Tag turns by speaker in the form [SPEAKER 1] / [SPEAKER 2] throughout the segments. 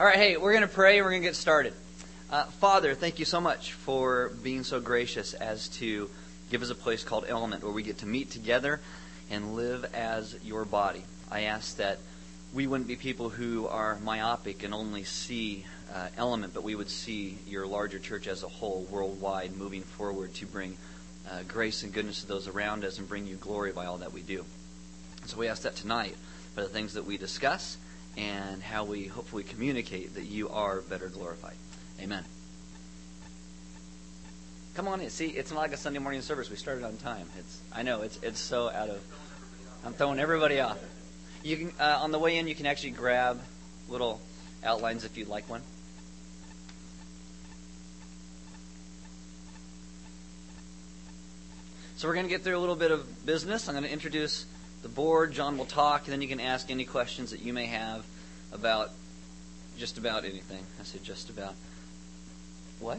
[SPEAKER 1] All right, hey, we're going to pray. We're going to get started. Uh, Father, thank you so much for being so gracious as to give us a place called Element where we get to meet together and live as your body. I ask that we wouldn't be people who are myopic and only see uh, Element, but we would see your larger church as a whole, worldwide, moving forward to bring uh, grace and goodness to those around us and bring you glory by all that we do. So we ask that tonight for the things that we discuss and how we hopefully communicate that you are better glorified. Amen. Come on in. See, it's not like a Sunday morning service. We started on time. It's I know it's it's so out of. I'm throwing everybody off. You can uh, on the way in. You can actually grab little outlines if you'd like one. So we're going to get through a little bit of business. I'm going to introduce the board. John will talk, and then you can ask any questions that you may have about just about anything. I say just about. What?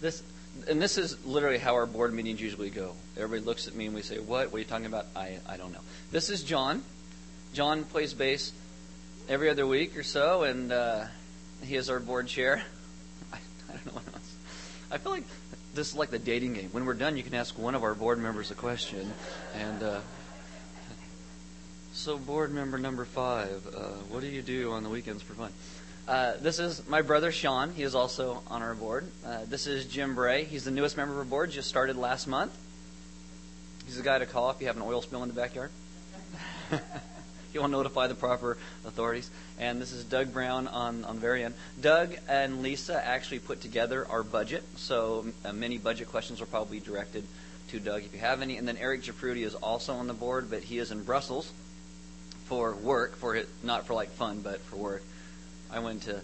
[SPEAKER 1] This and this is literally how our board meetings usually go. Everybody looks at me and we say, "What? What are you talking about?" I I don't know. This is John. John plays bass every other week or so, and uh, he is our board chair. I, I don't know what else. I feel like this is like the dating game. When we're done, you can ask one of our board members a question, and. Uh, so, board member number five, uh, what do you do on the weekends for fun? Uh, this is my brother Sean. He is also on our board. Uh, this is Jim Bray. He's the newest member of our board, just started last month. He's the guy to call if you have an oil spill in the backyard. he will notify the proper authorities. And this is Doug Brown on, on the very end. Doug and Lisa actually put together our budget, so uh, many budget questions are probably directed to Doug if you have any. And then Eric Jafruti is also on the board, but he is in Brussels for work, for it, not for like fun, but for work. I went to,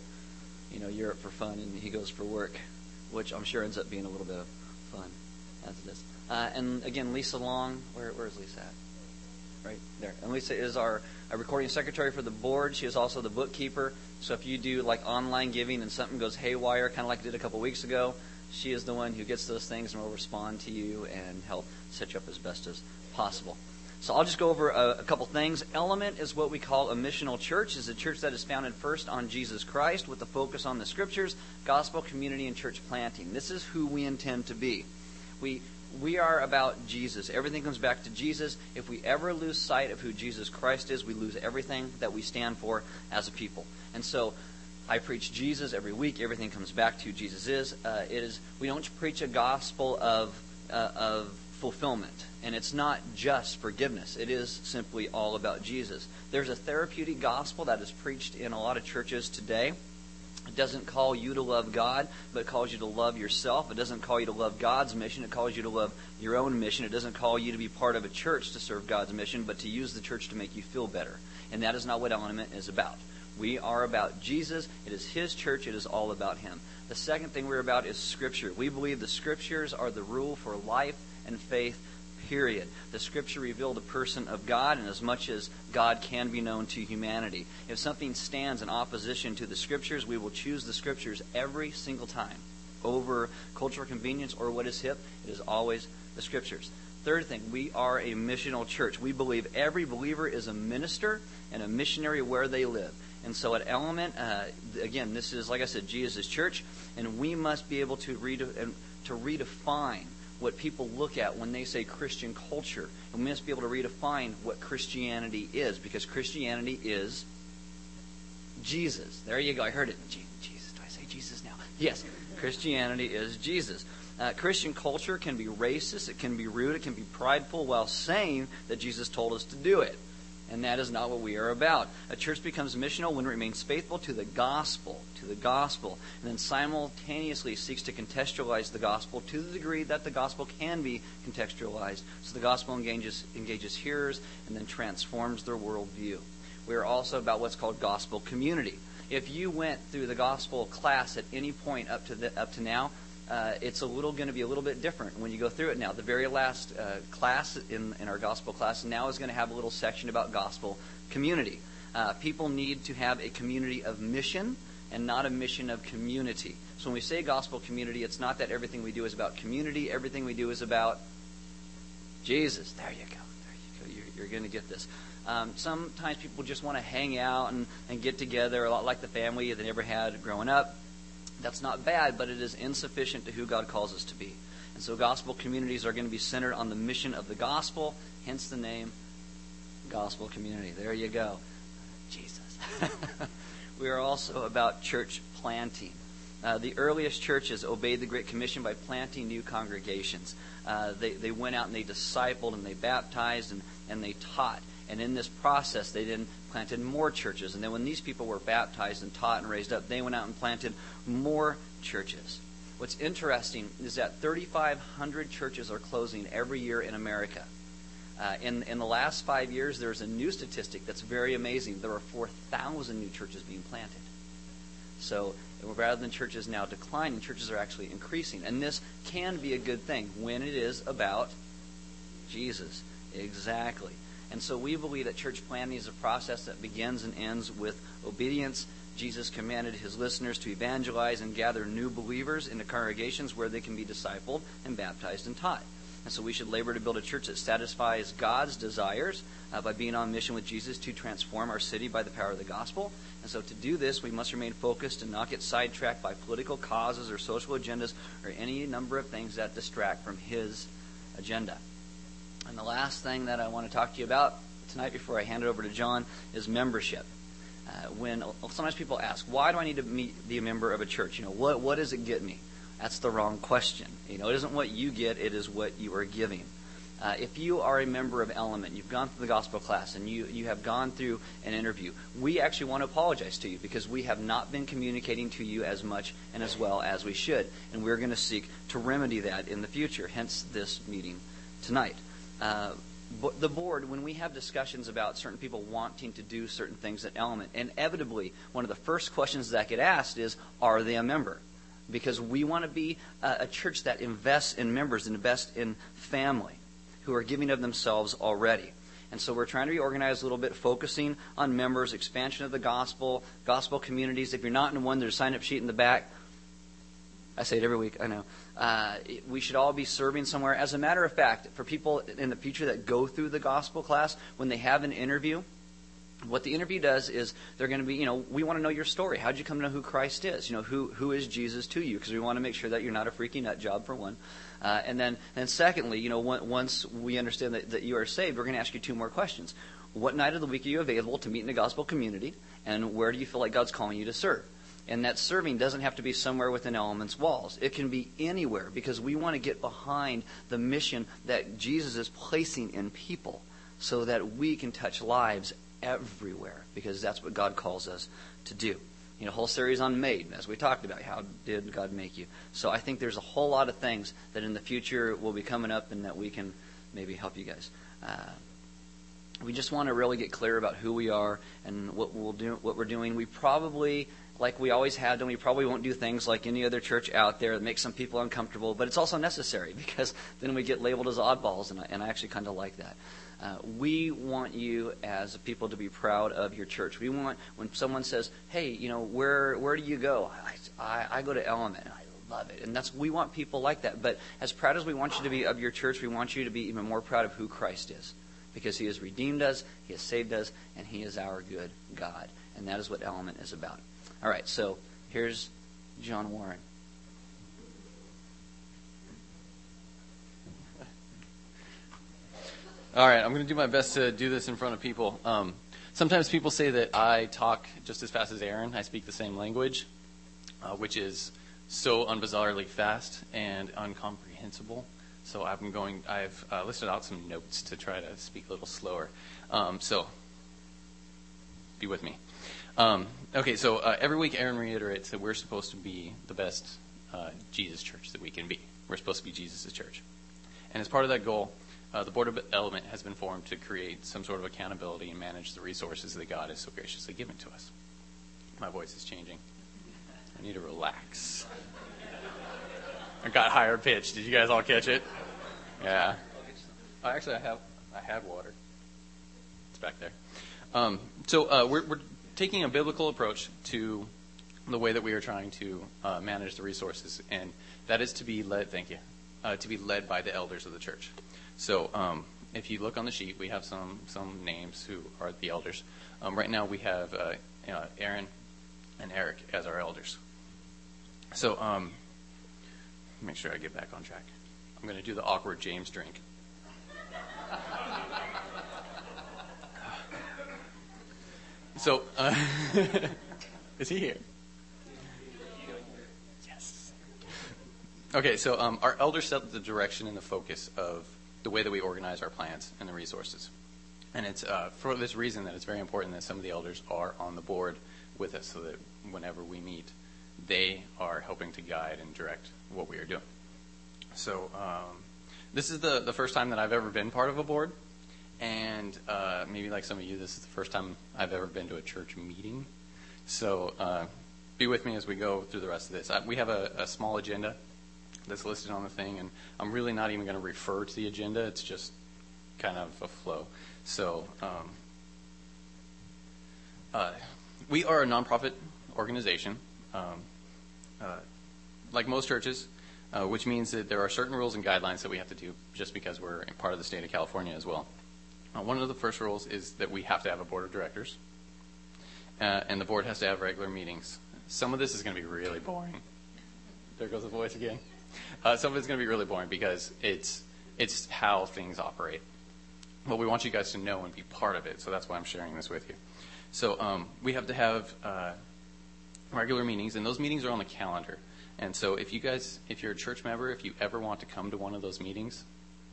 [SPEAKER 1] you know, Europe for fun, and he goes for work, which I'm sure ends up being a little bit of fun, as it is. Uh, and again, Lisa Long, where where is Lisa at? Right there. And Lisa is our, our recording secretary for the board. She is also the bookkeeper. So if you do like online giving and something goes haywire, kind of like I did a couple weeks ago, she is the one who gets those things and will respond to you and help set you up as best as possible. So I'll just go over a, a, couple things. Element is what we call a missional church. is a church that is founded first on Jesus Christ with a focus on the scriptures, gospel, community, and church planting. This is who we intend to be. We we are about Jesus. Everything comes back to Jesus. If we ever lose sight of who Jesus Christ is, we lose everything that we stand for as a people. And so I preach Jesus every week. Everything comes back to who Jesus is. Uh, it is we don't preach a gospel of uh, of fulfillment. And it's not just forgiveness, it is simply all about Jesus. There's a therapeutic gospel that is preached in a lot of churches today. It doesn't call you to love God, but it calls you to love yourself. It doesn't call you to love God's mission. It calls you to love your own mission. It doesn't call you to be part of a church to serve God's mission, but to use the church to make you feel better. And that is not what Element is about. We are about Jesus. It is His church. It is all about Him. The second thing we're about is Scripture. We believe the Scriptures are the rule for life and faith, period. The Scripture revealed the person of God, and as much as God can be known to humanity. If something stands in opposition to the Scriptures, we will choose the Scriptures every single time over cultural convenience or what is hip. It is always the Scriptures. Third thing, we are a missional church. We believe every believer is a minister and a missionary where they live. And so at Element, uh, again, this is, like I said, Jesus' church, and we must be able to, rede- to redefine what people look at when they say Christian culture. And we must be able to redefine what Christianity is, because Christianity is Jesus. There you go. I heard it. Jesus. Do I say Jesus now? Yes. Christianity is Jesus. Uh, Christian culture can be racist, it can be rude, it can be prideful, while saying that Jesus told us to do it. And that is not what we are about. A church becomes missional when it remains faithful to the gospel, to the gospel, and then simultaneously seeks to contextualize the gospel to the degree that the gospel can be contextualized. So the gospel engages, engages hearers and then transforms their worldview. We are also about what's called gospel community. If you went through the gospel class at any point up to the, up to now, uh, it's a little going to be a little bit different when you go through it now. The very last uh, class in, in our gospel class now is going to have a little section about gospel community. Uh, people need to have a community of mission and not a mission of community. So when we say gospel community, it's not that everything we do is about community. Everything we do is about Jesus. There you go. There you go. You're, You're going to get this. Um, sometimes people just want to hang out and, and get together, a lot like the family they never had growing up. That's not bad, but it is insufficient to who God calls us to be. And so gospel communities are going to be centered on the mission of the gospel, hence the name Gospel Community. There you go. Jesus. we are also about church planting. Uh, the earliest churches obeyed the Great Commission by planting new congregations. Uh, they, they went out and they discipled and they baptized and, and they taught. And in this process, they then planted more churches. And then when these people were baptized and taught and raised up, they went out and planted more churches. What's interesting is that 3,500 churches are closing every year in America. Uh, in, in the last five years, there's a new statistic that's very amazing. There are 4,000 new churches being planted. So rather than churches now declining, churches are actually increasing. And this can be a good thing when it is about Jesus. Exactly. And so we believe that church planting is a process that begins and ends with obedience. Jesus commanded his listeners to evangelize and gather new believers into congregations where they can be discipled and baptized and taught. And so we should labor to build a church that satisfies God's desires uh, by being on mission with Jesus to transform our city by the power of the gospel. And so to do this, we must remain focused and not get sidetracked by political causes or social agendas or any number of things that distract from his agenda. And the last thing that I want to talk to you about tonight before I hand it over to John is membership. Uh, when sometimes people ask, why do I need to meet, be a member of a church? You know, what, what does it get me? That's the wrong question. You know, it isn't what you get, it is what you are giving. Uh, if you are a member of Element, you've gone through the gospel class, and you, you have gone through an interview, we actually want to apologize to you because we have not been communicating to you as much and as well as we should. And we're going to seek to remedy that in the future, hence this meeting tonight. Uh, the board, when we have discussions about certain people wanting to do certain things at Element, inevitably, one of the first questions that get asked is, are they a member? because we want to be a, a church that invests in members invests in family who are giving of themselves already. And so we're trying to be organized a little bit, focusing on members, expansion of the gospel, gospel communities. If you're not in one, there's a sign up sheet in the back. I say it every week, I know. Uh, we should all be serving somewhere. As a matter of fact, for people in the future that go through the gospel class, when they have an interview, what the interview does is they're going to be, you know, we want to know your story. How'd you come to know who Christ is? You know, who who is Jesus to you? Because we want to make sure that you're not a freaky nut job for one, uh, and then and secondly, you know, once we understand that, that you are saved, we're going to ask you two more questions. What night of the week are you available to meet in a gospel community, and where do you feel like God's calling you to serve? And that serving doesn't have to be somewhere within Element's walls. It can be anywhere because we want to get behind the mission that Jesus is placing in people so that we can touch lives everywhere because that's what God calls us to do. You know, whole series on made, as we talked about. How did God make you? So I think there's a whole lot of things that in the future will be coming up and that we can maybe help you guys. Uh, we just want to really get clear about who we are and what we'll do, what we're doing. We probably, like we always have done, we probably won't do things like any other church out there that make some people uncomfortable. But it's also necessary because then we get labeled as oddballs, and I, and I actually kind of like that. Uh, we want you as people to be proud of your church. We want when someone says, "Hey, you know, where where do you go?" I, I, I go to Element. And I love it, and that's we want people like that. But as proud as we want you to be of your church, we want you to be even more proud of who Christ is, because He has redeemed us, He has saved us, and He is our good God, and that is what Element is about. All right, so here's John Warren.
[SPEAKER 2] All right, I'm going to do my best to do this in front of people. Um, sometimes people say that I talk just as fast as Aaron. I speak the same language, uh, which is so unbizarrely fast and incomprehensible. So I'm going. I've uh, listed out some notes to try to speak a little slower. Um, so be with me. Um, okay, so uh, every week Aaron reiterates that we're supposed to be the best uh, Jesus church that we can be. We're supposed to be Jesus' church, and as part of that goal uh, the Board of Element has been formed to create some sort of accountability and manage the resources that God has so graciously given to us. My voice is changing. I need to relax. I got higher pitch. Did you guys all catch it? Yeah. Oh, actually, I have I had water. It's back there. Um, so uh, we're, we're taking a biblical approach to the way that we are trying to uh, manage the resources, and that is to be led. Thank you. Uh, to be led by the elders of the church. So um, if you look on the sheet, we have some some names who are the elders. Um, right now, we have uh, uh, Aaron and Eric as our elders. So, um, make sure I get back on track. I'm going to do the awkward James drink. So, uh, is he here? Yes. Okay, so um, our elders set the direction and the focus of the way that we organize our plans and the resources. And it's uh, for this reason that it's very important that some of the elders are on the board with us so that whenever we meet, they are helping to guide and direct what we are doing. So, um, this is the, the first time that I've ever been part of a board. And uh, maybe like some of you, this is the first time I've ever been to a church meeting. So uh, be with me as we go through the rest of this. I, we have a, a, small agenda that's listed on the thing, and I'm really not even going to refer to the agenda. It's just kind of a flow. So um, uh, we are a nonprofit organization. Um, uh, like most churches, uh, which means that there are certain rules and guidelines that we have to do just because we're part of the state of California as well. Uh, one of the first rules is that we have to have a board of directors, uh, and the board has to have regular meetings. Some of this is going to be really boring. There goes the voice again. Uh, some of it's going to be really boring because it's it's how things operate. But we want you guys to know and be part of it, so that's why I'm sharing this with you. So um, we have to have uh, regular meetings, and those meetings are on the calendar. And so if you guys, if you're a church member, if you ever want to come to one of those meetings,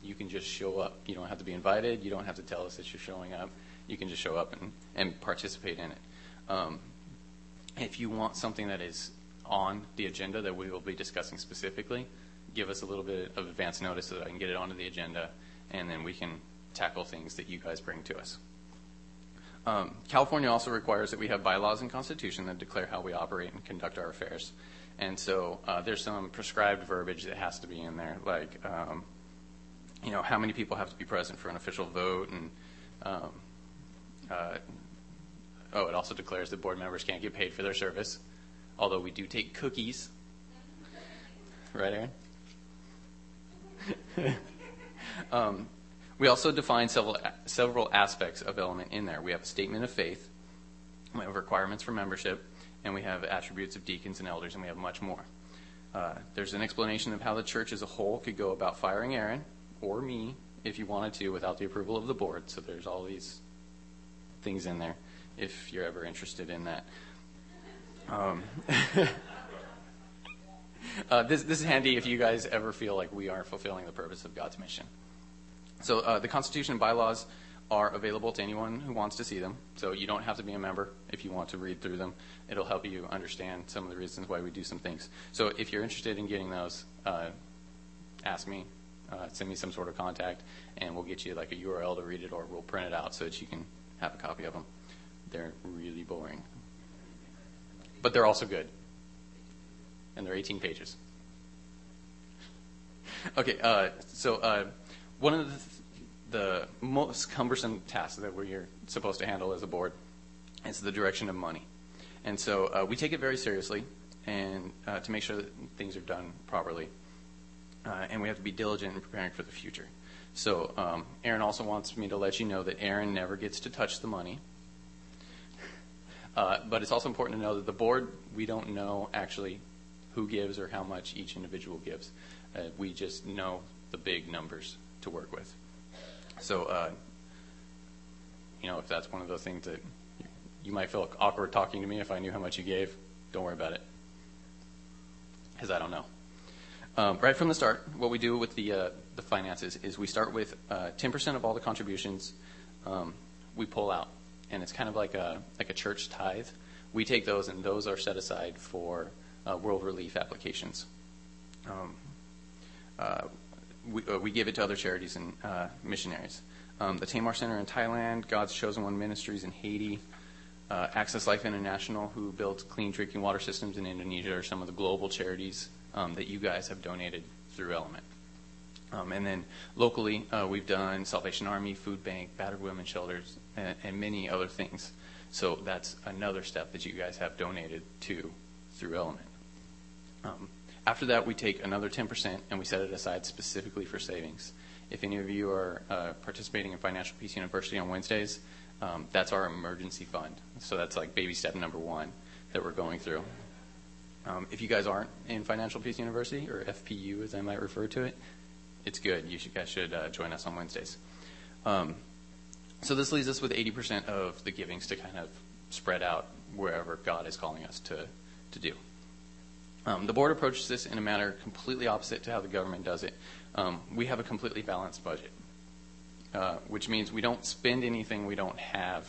[SPEAKER 2] you can just show up. You don't have to be invited. You don't have to tell us that you're showing up. You can just show up and, and participate in it. Um, if you want something that is on the agenda that we will be discussing specifically, give us a little bit of advance notice so that I can get it onto the agenda, and then we can tackle things that you guys bring to us. Um, California also requires that we have bylaws and constitution that declare how we operate and conduct our affairs. And so uh, there's some prescribed verbiage that has to be in there, like um, you know, how many people have to be present for an official vote, and um, uh, oh, it also declares that board members can't get paid for their service, although we do take cookies, right, Aaron? um, we also define several several aspects of element in there. We have a statement of faith, we have requirements for membership, and we have attributes of deacons and elders, and we have much more. Uh, there's an explanation of how the church as a whole could go about firing Aaron or me if you wanted to without the approval of the board. So there's all these things in there if you're ever interested in that. Um, uh, this, this is handy if you guys ever feel like we aren't fulfilling the purpose of God's mission. So uh, the Constitution and bylaws are available to anyone who wants to see them. So you don't have to be a member if you want to read through them. It'll help you understand some of the reasons why we do some things. So if you're interested in getting those, uh, ask me uh, send me some sort of contact, and we'll get you like a URL to read it, or we'll print it out so that you can have a copy of them. They're really boring, but they're also good, and they're 18 pages. Okay, uh, so uh, one of the, the, most cumbersome tasks that we're supposed to handle as a board is the direction of money, and so uh, we take it very seriously, and uh, to make sure that things are done properly and we have to be diligent in preparing for the future. So um, Aaron also wants me to let you know that Aaron never gets to touch the money. Uh, but it's also important to know that the board, we don't know actually who gives or how much each individual gives. Uh, we just know the big numbers to work with. So, uh, you know, if that's one of those things that you might feel awkward talking to me if I knew how much you gave, don't worry about it. Because I don't know. Um, right from the start, what we do with the, uh, the finances is we start with uh, 10% of all the contributions um, we pull out. And it's kind of like a, like a church tithe. We take those, and those are set aside for uh, world relief applications. Um, uh, we, uh, we, give it to other charities and uh, missionaries. Um, the Tamar Center in Thailand, God's Chosen One Ministries in Haiti, Access Life International, who built clean drinking water systems in Indonesia, are some of the global charities um, that you guys have donated through Element. Um, and then locally, uh, we've done Salvation Army, Food Bank, Battered Women Shelters, and, and, many other things. So that's another step that you guys have donated to through Element. Um, after that, we take another 10% and we set it aside specifically for savings. if any of you are uh, participating in Financial Peace University on Wednesdays, um, that's our emergency fund. So that's like baby step number one that we're going through. Um, if you guys aren't in Financial Peace University, or FPU as I might refer to it, it's good. You guys should uh, join us on Wednesdays. Um, so this leaves us with 80% of the givings to kind of spread out wherever God is calling us to, to do. Um, the board approaches this in a manner completely opposite to how the government does it. Um, we have a completely balanced budget, uh, which means we don't spend anything we don't have.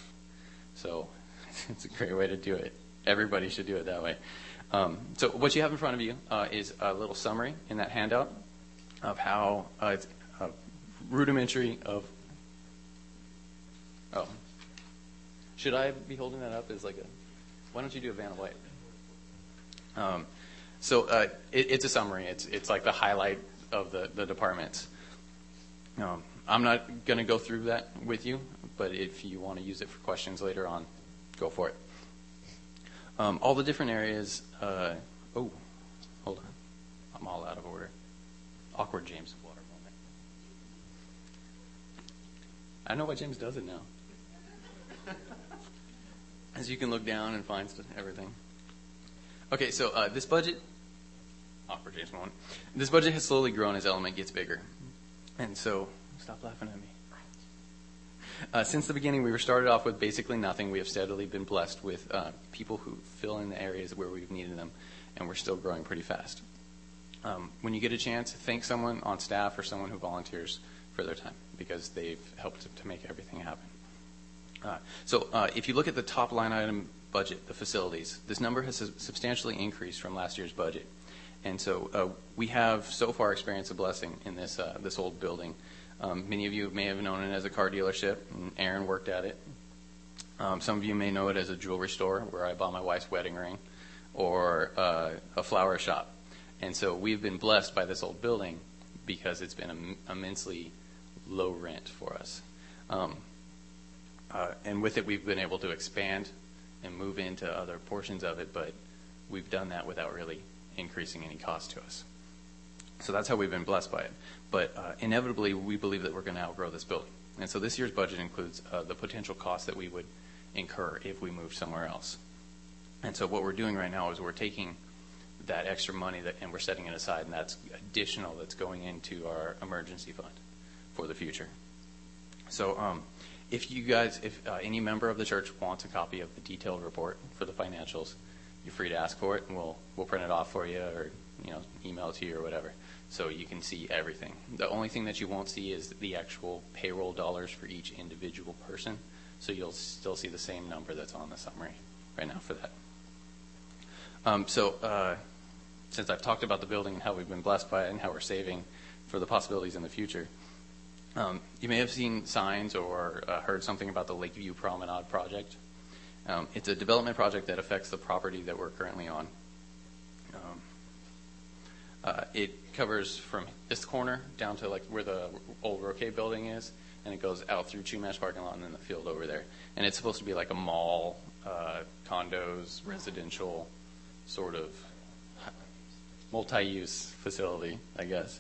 [SPEAKER 2] So it's a great way to do it. Everybody should do it that way. Um, so what you have in front of you uh, is a little summary in that handout of how uh, it's rudimentary of. Oh, should I be holding that up as like a? Why don't you do a Vanna White? Um, so uh, it, it's a summary. It's it's like the highlight of the the departments. Um, I'm not going to go through that with you, but if you want to use it for questions later on, go for it. Um, all the different areas. Uh, oh, hold on. I'm all out of order. Awkward James water moment. I know why James does it now. As you can look down and find everything. Okay, so uh, this budget, awkward James moment. This budget has slowly grown as Element gets bigger, and so stop laughing at me. Uh, since the beginning, we were started off with basically nothing. We have steadily been blessed with uh, people who fill in the areas where we've needed them, and we're still growing pretty fast. Um, when you get a chance, thank someone on staff or someone who volunteers for their time because they've helped to, make everything happen. Uh, so uh, if you look at the top line item budget, the facilities, this number has substantially increased from last year's budget. And so uh, we have so far experienced a blessing in this, uh, this old building. Um, many of you may have known it as a car dealership, and Aaron worked at it. Um, some of you may know it as a jewelry store where I bought my wife's wedding ring, or uh, a flower shop. And so we've been blessed by this old building because it's been Im- immensely low rent for us. Um, uh, and with it, we've been able to expand and move into other portions of it, but we've done that without really increasing any cost to us. So that's how we've been blessed by it. But uh, inevitably, we believe that we're going to outgrow this building. And so this year's budget includes uh, the potential cost that we would incur if we moved somewhere else. And so what we're doing right now is we're taking that extra money that, and we're setting it aside, and that's additional that's going into our emergency fund for the future. So um, if you guys, if uh, any member of the church wants a copy of the detailed report for the financials, you're free to ask for it, and we'll we'll print it off for you, or you know, email it to you or whatever, so you can see everything. The only thing that you won't see is the actual payroll dollars for each individual person, so you'll still see the same number that's on the summary right now for that. Um, so. Uh, since I've talked about the building and how we've been blessed by it and how we're saving for the possibilities in the future. Um, you may have seen signs or uh, heard something about the Lakeview Promenade project. Um, it's a development project that affects the property that we're currently on. Um, uh, it covers from this corner down to like where the old Roquet building is, and it goes out through Chumash parking lot and then the field over there. And it's supposed to be like a mall, uh, condos, residential sort of multi-use facility, I guess.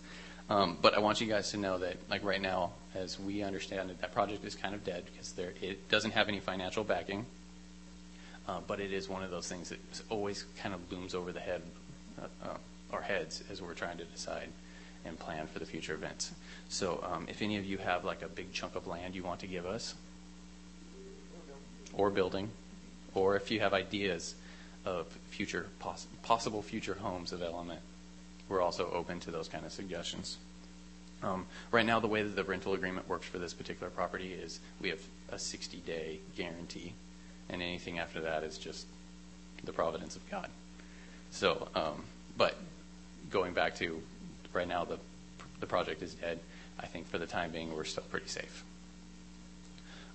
[SPEAKER 2] Um, but I want you guys to know that, like right now, as we understand it, that project is kind of dead because there, it doesn't have any financial backing. Uh, but it is one of those things that always kind of looms over the head, uh, uh, our heads as we're trying to decide and plan for the future events. So, um, if any of you have like a big chunk of land you want to give us, or building, or if you have ideas of future poss- possible future homes of Element. We're also open to those kind of suggestions. Um, right now, the way that the rental agreement works for this particular property is we have a 60 day guarantee, and anything after that is just the providence of God. So, um, but going back to right now, the, the project is dead. I think for the time being, we're still pretty safe.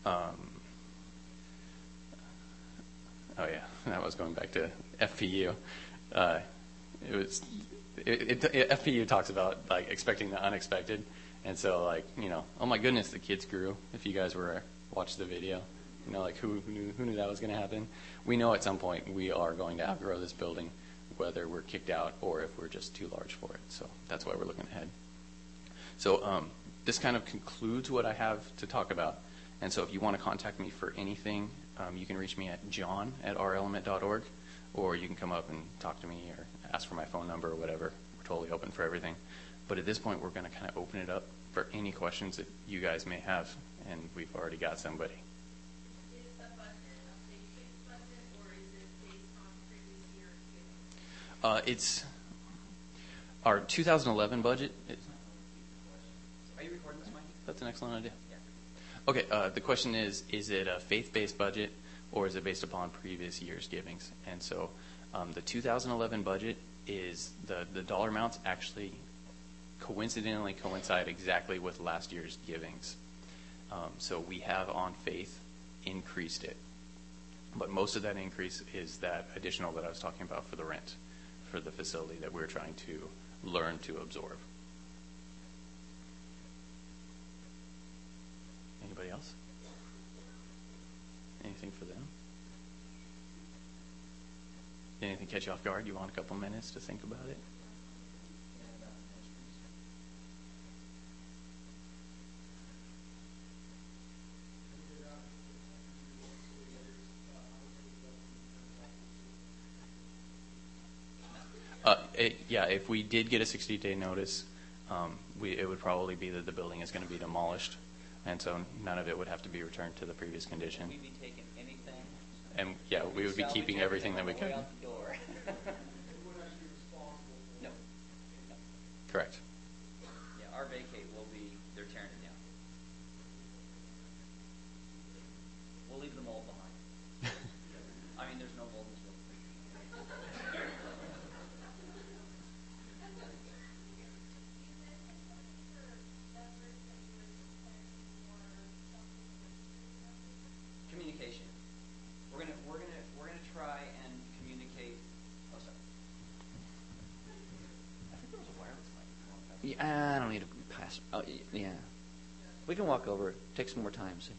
[SPEAKER 2] Um, Oh yeah, that was going back to FPU. Uh, it was it, it, FPU talks about like expecting the unexpected, and so like you know, oh my goodness, the kids grew. If you guys were watched the video, you know, like who, who knew who knew that was going to happen? We know at some point we are going to outgrow this building, whether we're kicked out or if we're just too large for it. So that's why we're looking ahead. So um, this kind of concludes what I have to talk about. And so if you want to contact me for anything, um, you can reach me at john at relement.org, or you can come up and talk to me or ask for my phone number or whatever. We're totally open for everything. But at this point, we're going to kind of open it up for any questions that you guys may have, and we've already got somebody. Uh, it's our 2011 budget.
[SPEAKER 1] Are you recording this, Mike?
[SPEAKER 2] That's an excellent idea. Okay, uh, the question is, is it a faith-based budget or is it based upon previous year's givings? And so um, the 2011 budget is, the, the dollar amounts actually coincidentally coincide exactly with last year's givings. Um, so we have on faith increased it. But most of that increase is that additional that I was talking about for the rent for the facility that we're trying to learn to absorb. Anybody else? Anything for them? Anything catch you off guard? You want a couple minutes to think about it? Uh, it, yeah, if we did get a 60-day notice, um, we, it would probably be that the building is going to be demolished, and so none of it would have to be returned to the previous condition.
[SPEAKER 1] We'd be taking anything.
[SPEAKER 2] And yeah, we would be
[SPEAKER 1] salvage
[SPEAKER 2] keeping everything that we
[SPEAKER 1] on the way
[SPEAKER 2] could.
[SPEAKER 1] out the door. No. No.
[SPEAKER 2] Correct.
[SPEAKER 1] Yeah, our vacate will be, they're tearing it down. We'll leave the mold behind. I mean, there's no mold in this building. Communication. We're gonna, we're gonna, we're gonna try and communicate, oh, sorry. I think there was a wireless mic. Yeah, I don't need to pass. Oh, yeah. We can walk over. Take some more time. See.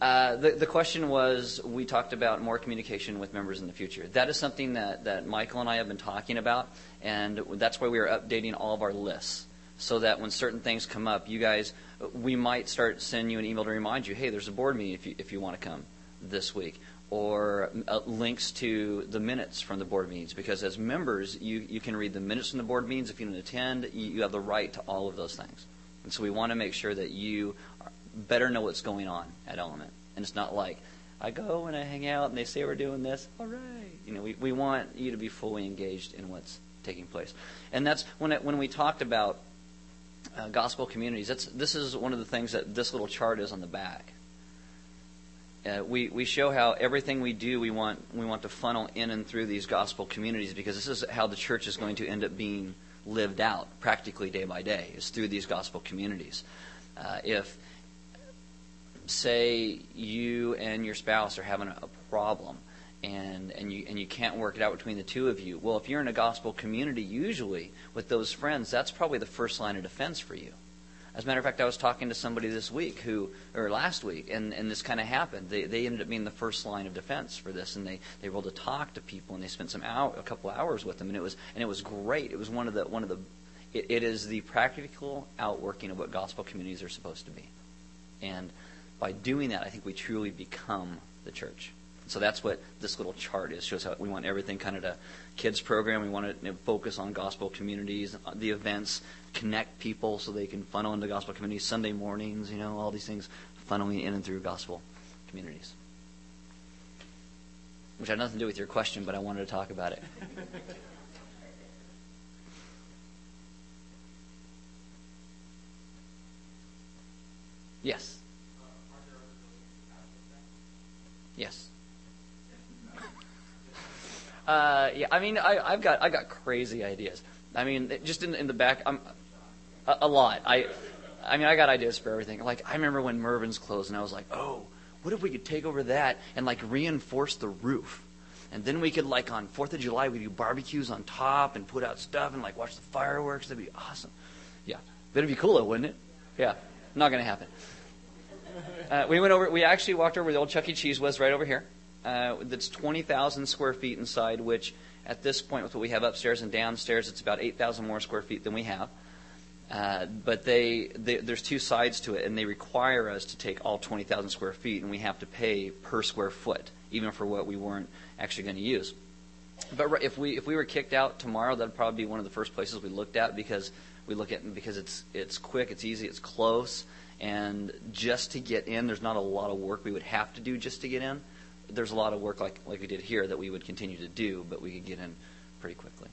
[SPEAKER 1] Uh, the, the question was we talked about more communication with members in the future. That is something that, that Michael and I have been talking about, and that's why we are updating all of our lists. So that when certain things come up, you guys, we might start sending you an email to remind you, hey, there's a board meeting if you, if you want to come this week. Or uh, links to the minutes from the board meetings. Because as members, you, you can read the minutes from the board meetings. If you don't attend, you, you have the right to all of those things. And so we want to make sure that you better know what's going on at Element. And it's not like, I go and I hang out and they say we're doing this. All right. You know, we, we want you to be fully engaged in what's taking place. And that's when, it, when we talked about uh, gospel communities, that's, this is one of the things that this little chart is on the back. Uh, we, we show how everything we do, we want, we want to funnel in and through these gospel communities because this is how the church is going to end up being lived out practically day by day, is through these gospel communities. Uh, if, say, you and your spouse are having a, problem and, and, you, and you can't work it out between the two of you, well, if you're in a gospel community, usually with those friends, that's probably the first line of defense for you. As a matter of fact, I was talking to somebody this week who, or last week, and, and this kind of happened. They, they ended up being the first line of defense for this, and they, they were able to talk to people, and they spent some hour, a couple hours with them, and it was and it was great. It was one of the one of the, it, it is the practical outworking of what gospel communities are supposed to be, and by doing that, I think we truly become the church. So that's what this little chart is. Shows how we want everything kind of to kids program. We want to you know, focus on gospel communities, uh, the events, connect people so they can funnel into gospel communities. Sunday mornings, you know, all these things funneling in and through gospel communities. Which had nothing to do with your question, but I wanted to talk about it. yes. Yes. Uh, yeah, I mean, I, I've got I got crazy ideas. I mean, just in, in the back, I'm a, a lot. I, I mean, I got ideas for everything. Like I remember when Mervyn's closed, and I was like, oh, what if we could take over that and like reinforce the roof, and then we could like on Fourth of July we do barbecues on top and put out stuff and like watch the fireworks. That'd be awesome. Yeah, that'd be cool, though, wouldn't it? Yeah, not gonna happen. Uh, we went over. We actually walked over where the old Chuck E. Cheese was, right over here. Uh, that's 20,000 square feet inside, which at this point, with what we have upstairs and downstairs, it's about 8,000 more square feet than we have. Uh, but they, they, there's two sides to it, and they require us to take all 20,000 square feet, and we have to pay per square foot, even for what we weren't actually going to use. But if we if we were kicked out tomorrow, that'd probably be one of the first places we looked at because we look at because it's it's quick, it's easy, it's close, and just to get in, there's not a lot of work we would have to do just to get in. There's a lot of work like like we did here that we would continue to do, but we could get in pretty quickly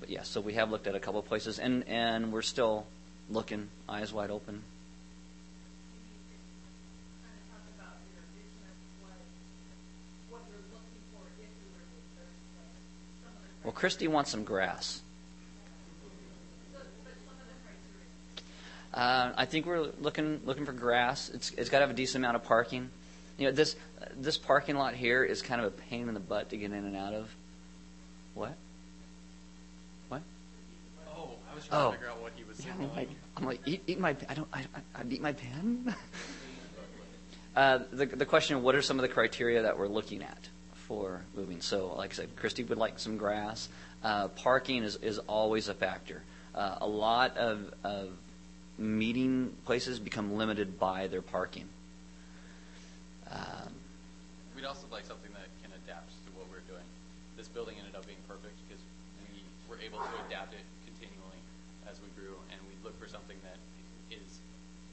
[SPEAKER 1] but yeah, so we have looked at a couple of places, and and we're still looking, eyes wide open. Well, Christy wants some grass. Uh, I think we're looking looking for grass. It's it's got to have a decent amount of parking. You know, this this parking lot here is kind of a pain in the butt to get in and out of. What? What?
[SPEAKER 2] Oh, I was trying oh. to figure out what he was saying.
[SPEAKER 1] I'm like, I'm like eat, eat my. I don't. I, I eat my pen. uh, the the question: What are some of the criteria that we're looking at for moving? So, like I said, Christy would like some grass. Uh, parking is is always a factor. Uh, a lot of, of meeting places become limited by their parking.
[SPEAKER 2] Um, We'd also like something that can adapt to what we're doing. This building ended up being perfect because we were able to adapt it continually as we grew, and we look for something that is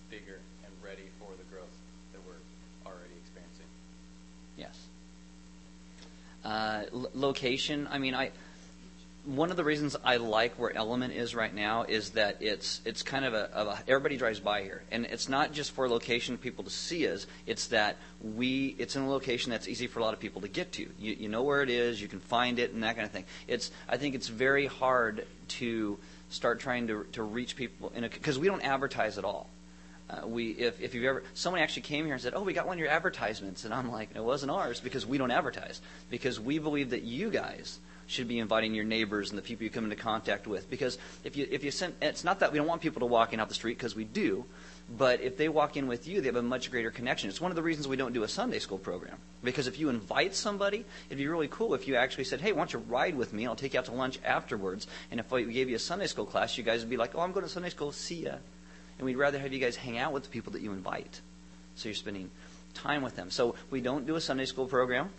[SPEAKER 2] bigger and ready for the growth that we're already experiencing.
[SPEAKER 1] Yes. Uh, location. I mean, I one of the reasons I like where Element is right now is that it's it's kind of a, of a, everybody drives by here, and it's not just for a location people to see us. It's that we it's in a location that's easy for a lot of people to get to. You, you know where it is, you can find it, and that kind of thing. It's I think it's very hard to start trying to, to reach people in because we don't advertise at all. Uh, we if, if you've ever someone actually came here and said, "Oh, we got one of your advertisements," and I'm like, "It wasn't ours because we don't advertise because we believe that you guys." Should be inviting your neighbors and the people you come into contact with. Because if you if you send, it's not that we don't want people to walk in off the street because we do, but if they walk in with you, they have a much greater connection. It's one of the reasons we don't do a Sunday school program. Because if you invite somebody, it'd be really cool if you actually said, hey, why don't you ride with me? I'll take you out to lunch afterwards. And if we gave you a Sunday school class, you guys would be like, oh, I'm going to Sunday school. See ya. And we'd rather have you guys hang out with the people that you invite. So you're spending time with them. So we don't do a Sunday school program.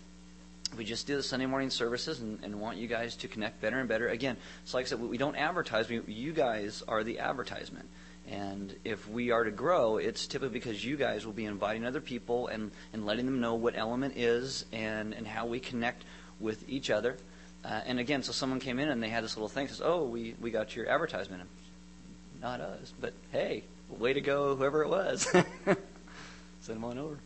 [SPEAKER 1] We just do the Sunday morning services and, and want you guys to connect better and better. Again, it's like I said, we don't advertise. We, you guys are the advertisement. And if we are to grow, it's typically because you guys will be inviting other people and, and letting them know what element is and, and how we connect with each other. Uh, and again, so someone came in and they had this little thing says, "Oh, we, we got your advertisement." Not us, but hey, way to go, whoever it was. Send them on over.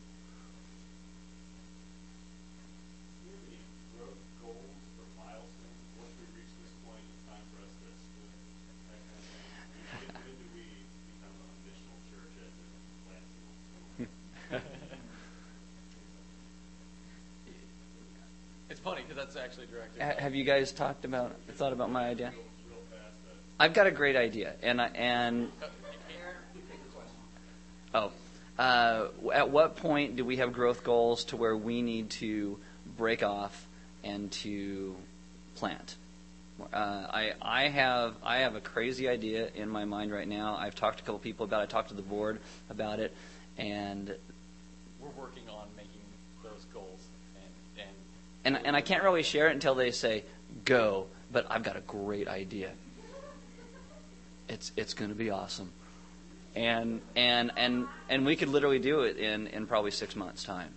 [SPEAKER 2] Funny because that's actually directed.
[SPEAKER 1] have you guys talked about thought about my idea? I've got a great idea, and I, and oh, uh, at what point do we have growth goals to where we need to break off and to plant? Uh, I I have I have a crazy idea in my mind right now. I've talked to a couple people about. it. I talked to the board about it, and
[SPEAKER 2] we're working on making those goals
[SPEAKER 1] and, and I can't really share it until they say, go, but I've got a great idea. It's, it's going to be awesome. And, and, and, and we could literally do it in, in probably six months' time.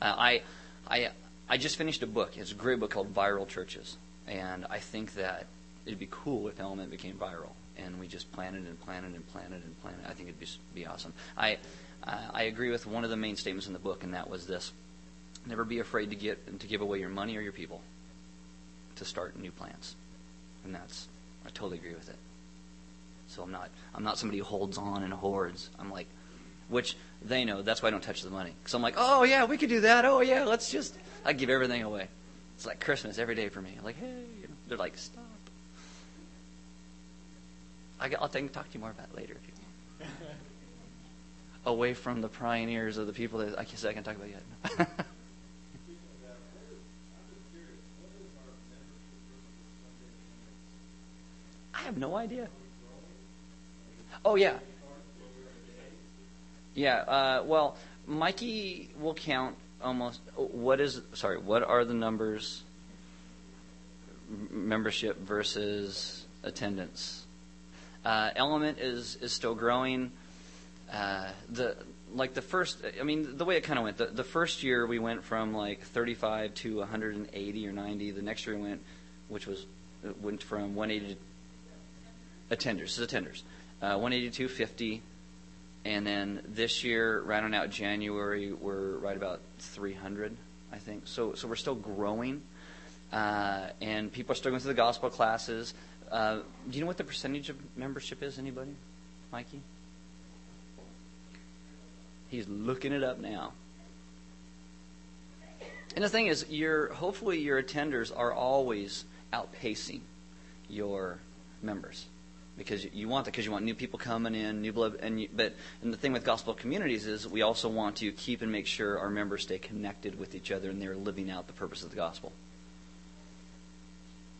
[SPEAKER 1] Uh, I, I, I just finished a book. It's a great book called Viral Churches. And I think that it'd be cool if Element became viral. And we just planted and planted and planted and planted. I think it'd be, be awesome. I, uh, I agree with one of the main statements in the book, and that was this Never be afraid to get to give away your money or your people to start new plans. And that's I totally agree with it. So I'm not I'm not somebody who holds on and hoards. I'm like which they know. That's why I don't touch the money. Because I'm like, oh yeah, we could do that. Oh yeah, let's just I give everything away. It's like Christmas every day for me. I'm like, hey, you know, they're like, stop. I, will talk to you more about it later if you want. Away from the pioneers of the people that I guess I can talk about yet. have no idea. Oh yeah. Yeah. Uh, well, Mikey will count almost. What is? Sorry. What are the numbers? Membership versus attendance. Uh, Element is is still growing. Uh, the like the first. I mean, the way it kind of went. The, the first year we went from like 35 to 180 or 90. The next year we went, which was went from 180 to attenders. Attenders. Uh, 180 to 50. And then this year, right on out January, we're right about 300, I think. So, so we're still growing, uh, and people are still going through the gospel classes. Uh, do you know what the percentage of membership is? Anybody, Mikey? He's looking it up now. And the thing is, your hopefully your attenders are always outpacing your members because you want that because you want new people coming in, new blood. And you, but and the thing with gospel communities is we also want to keep and make sure our members stay connected with each other and they're living out the purpose of the gospel.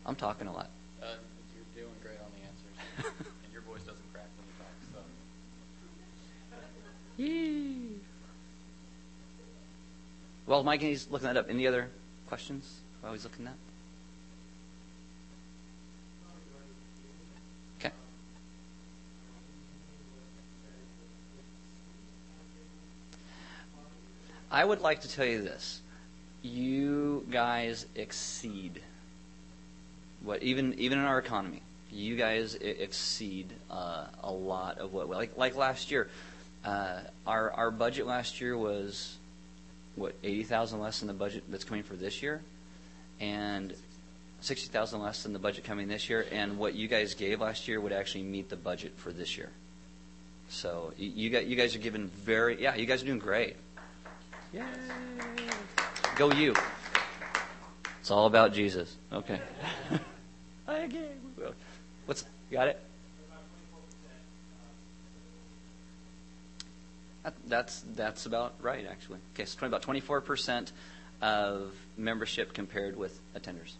[SPEAKER 1] I'm talking a lot.
[SPEAKER 2] Uh, you're doing great on the answers, and your voice doesn't crack when you talk. So.
[SPEAKER 1] Yee. Well, Mike, he's looking that up. Any other questions while he's looking that? Okay. I would like to tell you this. You guys exceed what even even in our economy. You guys exceed uh, a lot of what like like last year. Uh, our our budget last year was what eighty thousand less than the budget that's coming for this year, and sixty thousand less than the budget coming this year. And what you guys gave last year would actually meet the budget for this year. So you, you got you guys are giving very yeah you guys are doing great. Yay! Go you. It's all about Jesus. Okay. What's got it? That's that's about right, actually. Okay, so 20, about 24 percent of membership compared with attenders.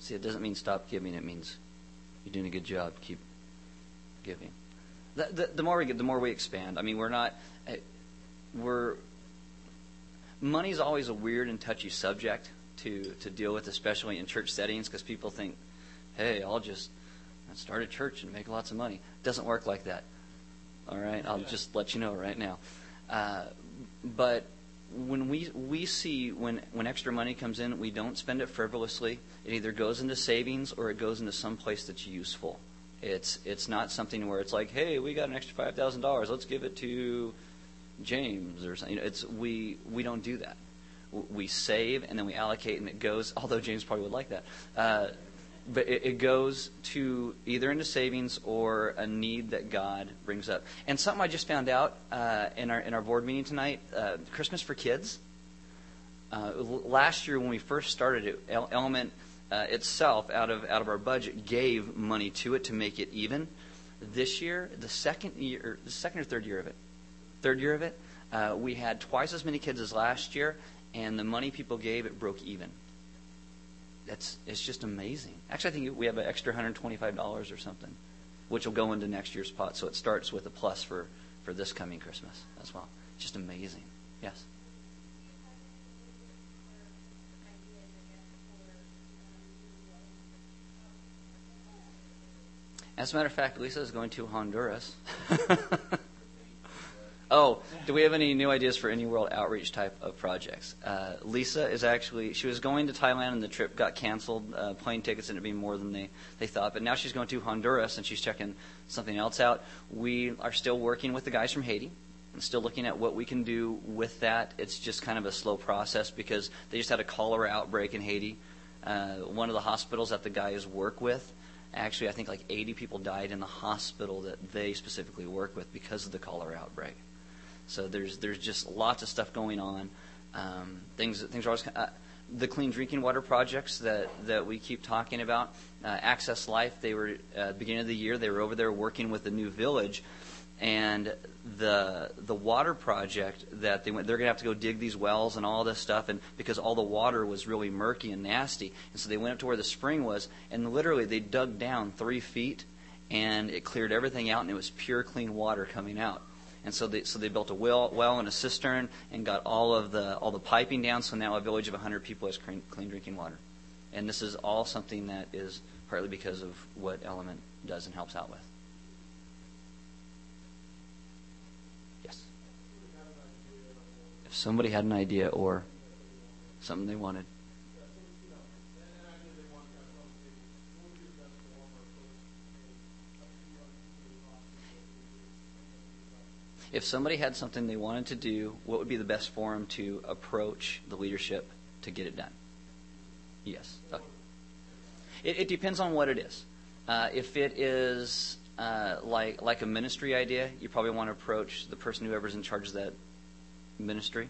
[SPEAKER 1] See, it doesn't mean stop giving. It means you're doing a good job. Keep giving. The, the, the more we get, the more we expand. I mean, we're not. eh, We're money's always a weird and touchy subject to to deal with, especially in church settings, because people think, "Hey, I'll just start a church and make lots of money." It doesn't work like that. All right, I'll just let you know right now. Uh, but when we we see when when extra money comes in, we don't spend it frivolously. It either goes into savings or it goes into some place that's useful. It's it's not something where it's like, hey, we got an extra five thousand dollars, let's give it to James or something. You know, it's we we don't do that. We save and then we allocate, and it goes. Although James probably would like that, uh, but it, it goes to either into savings or a need that God brings up. And something I just found out uh, in our in our board meeting tonight: uh, Christmas for kids. Uh, last year when we first started it, El- Element uh, itself, out of out of our budget, gave money to it to make it even. This year, the second year, the second or third year of it, third year of it, uh, we had twice as many kids as last year, and the money people gave it broke even. That's it's just amazing. Actually, I think we have an extra hundred twenty-five dollars or something, which will go into next year's pot. So it starts with a plus for for this coming Christmas as well. Just amazing. Yes. As a matter of fact, Lisa is going to Honduras. oh, do we have any new ideas for any world outreach type of projects? Uh, Lisa is actually she was going to Thailand and the trip got canceled. Uh, plane tickets ended up being more than they they thought, but now she's going to Honduras and she's checking something else out. We are still working with the guys from Haiti. and still looking at what we can do with that. It's just kind of a slow process because they just had a cholera outbreak in Haiti. Uh, one of the hospitals that the guys work with actually, I think like 80 people died in the hospital that they specifically work with because of the cholera outbreak. So there's there's just lots of stuff going on. Um, things things are always uh, the clean drinking water projects that that we keep talking about. Uh, Access Life, they were uh, beginning of the year they were over there working with the new village, and the the water project that they went they're going to have to go dig these wells and all this stuff and because all the water was really murky and nasty. And so they went up to where the spring was and literally they dug down three feet and it cleared everything out and it was pure clean water coming out. And so they so they built a well well and a cistern and got all of the all the piping down so now a village of 100 people has clean, clean drinking water. And this is all something that is partly because of what element does and helps out with if somebody had an idea or something they wanted. If somebody had something they wanted to do, what would be the best forum to approach the leadership to get it done? Yes. Okay. It, it, depends on what it is. Uh, if it is uh, like like a ministry idea, you probably want to approach the person whoever's in charge of that ministry.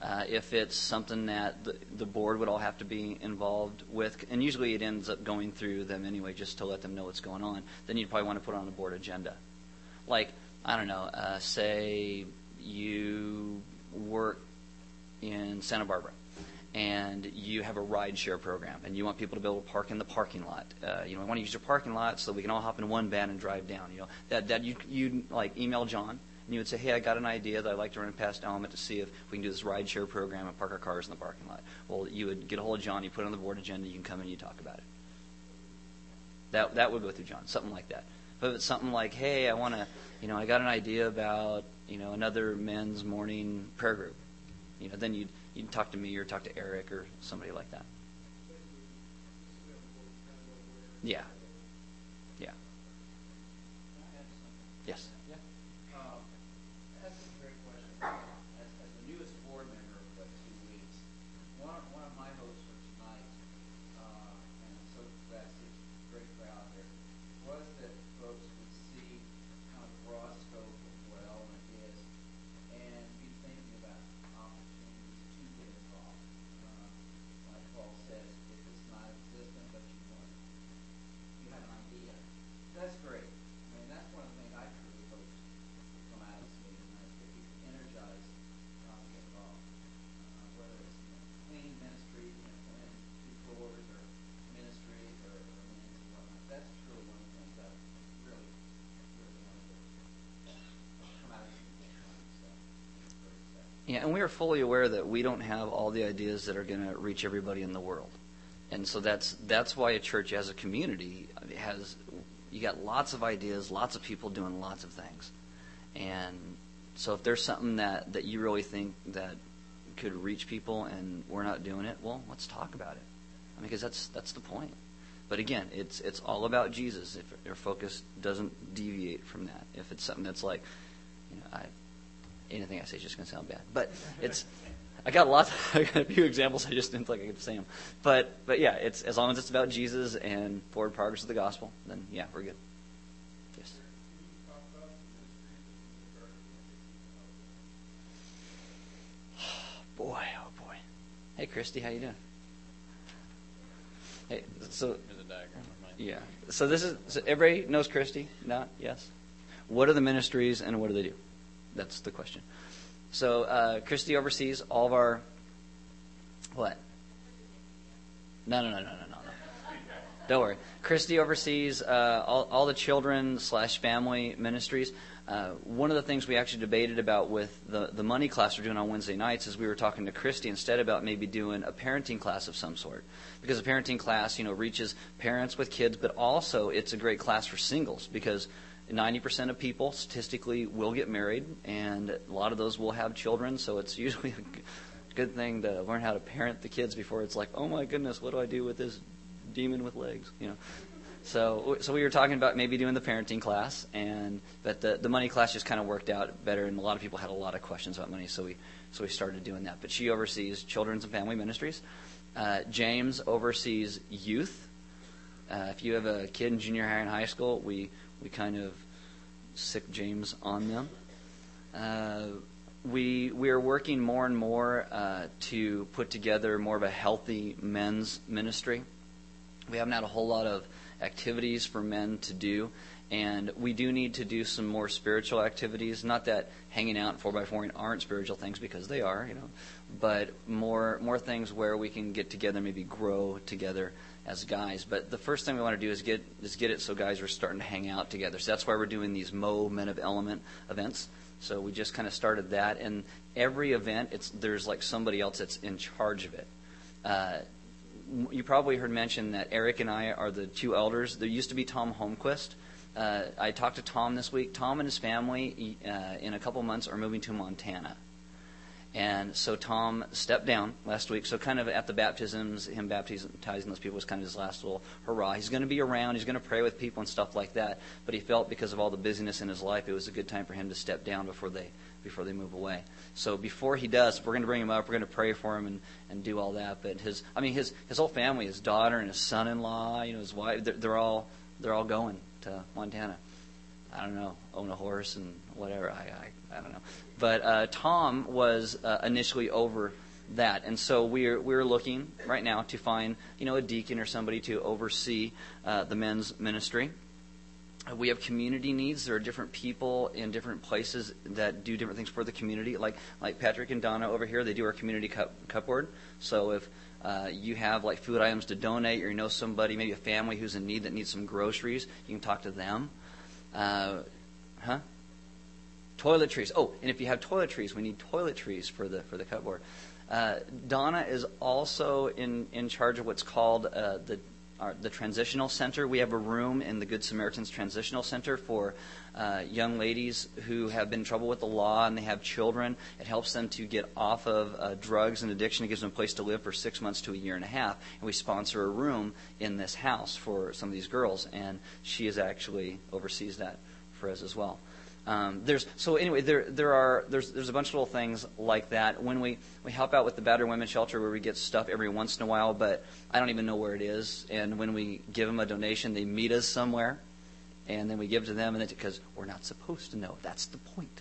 [SPEAKER 1] Uh, if it's something that the, the, board would all have to be involved with, and usually it ends up going through them anyway, just to let them know what's going on, then you'd probably want to put it on a board agenda. Like, I don't know, uh, say you work in Santa Barbara and you have a ride share program and you want people to be able to park in the parking lot. Uh, you know, I want to use your parking lot so we can all hop in one van and drive down. You know, that, that you, you like email John and you would say, hey, I got an idea that I'd like to run past Element to see if we can do this ride share program and park our cars in the parking lot. Well, you would get a hold of John, you put it on the board agenda, you can come in and you talk about it. That, that would go through John, something like that. But if it's something like, hey, I want to, you know, I got an idea about, you know, another men's morning prayer group, you know, then you'd, you'd talk to me or talk to Eric or somebody like that. Yeah. Yeah. Yes. We are fully aware that we don't have all the ideas that are going to reach everybody in the world. And so that's that's why a church as a community has you got lots of ideas, lots of people doing lots of things. And so if there's something that that you really think that could reach people and we're not doing it, well, let's talk about it. I mean, because that's that's the point. But again, it's it's all about Jesus. If your focus doesn't deviate from that, if it's something that's like, you know, I anything I say is just going to sound bad. But it's I got lots. I got a few examples. I just didn't think I could say them. But but yeah, it's as long as it's about Jesus and forward progress of the gospel, then yeah, we're good. Yes. boy, oh boy. Hey, Christy, how you doing? Hey, so. Yeah. So this is. So everybody knows Christy? Not yes. What are the ministries and what do they do? That's the question. So uh, Christy oversees all of our what? No, no, no, no, no, no. Don't worry. Christy oversees uh, all, all the children slash family ministries. Uh, one of the things we actually debated about with the, the money class we're doing on Wednesday nights is we were talking to Christy instead about maybe doing a parenting class of some sort. Because a parenting class, you know, reaches parents with kids, but also it's a great class for singles because 90% of people statistically will get married, and a lot of those will have children, so it's usually a good thing to learn how to parent the kids before it's like, oh my goodness, what do I do with this demon with legs? You know. So, so we were talking about maybe doing the parenting class, and but the the money class just kind of worked out better, and a lot of people had a lot of questions about money, so we so we started doing that. But she oversees children's and family ministries. Uh, James oversees youth. Uh, if you have a kid in junior high and high school, we we kind of sic James on them. Uh, we we are working more and more uh, to put together more of a healthy men's ministry. We haven't had a whole lot of activities for men to do, And we do need to do some more spiritual activities. Not that hanging out four by fouring aren't spiritual things because they are, you know, but more more things where we can get together, maybe grow together as guys. But the first thing we want to do is get is get it so guys are starting to hang out together. So that's why we're doing these Mo Men of Element events. So we just kind of started that, and every event, it's there's like somebody else that's in charge of it. Uh, you probably heard mention that Eric and I are the two elders. There used to be Tom Holmquist. Uh, I talked to Tom this week. Tom and his family, uh, in a couple months, are moving to Montana. And so Tom stepped down last week. So kind of at the baptisms, him baptizing those people was kind of his last little hurrah. He's going to be around. He's going to pray with people and stuff like that. But he felt because of all the busyness in his life, it was a good time for him to step down before they before they move away. So before he does, we're going to bring him up. We're going to pray for him and, and do all that. But his, I mean, his his whole family, his daughter and his son-in-law, you know, his wife, they're, they're all they're all going to Montana. I don't know, own a horse and whatever. I I, I don't know. But uh, Tom was uh, initially over that, and so we're we're looking right now to find you know a deacon or somebody to oversee uh, the men's ministry. We have community needs. There are different people in different places that do different things for the community. Like like Patrick and Donna over here, they do our community cup, cupboard. So if uh, you have like food items to donate, or you know somebody, maybe a family who's in need that needs some groceries, you can talk to them. Uh, huh? Toiletries. Oh, and if you have toiletries, we need toiletries for the for the cupboard. Uh, Donna is also in, in charge of what's called uh, the our, the transitional center. We have a room in the Good Samaritans Transitional Center for uh, young ladies who have been in trouble with the law and they have children. It helps them to get off of uh, drugs and addiction. It gives them a place to live for six months to a year and a half. And we sponsor a room in this house for some of these girls, and she is actually oversees that for us as well. Um, there's so anyway there there are there's there's a bunch of little things like that when we we help out with the battered women shelter where we get stuff every once in a while but I don't even know where it is and when we give them a donation they meet us somewhere and then we give to them and because we're not supposed to know that's the point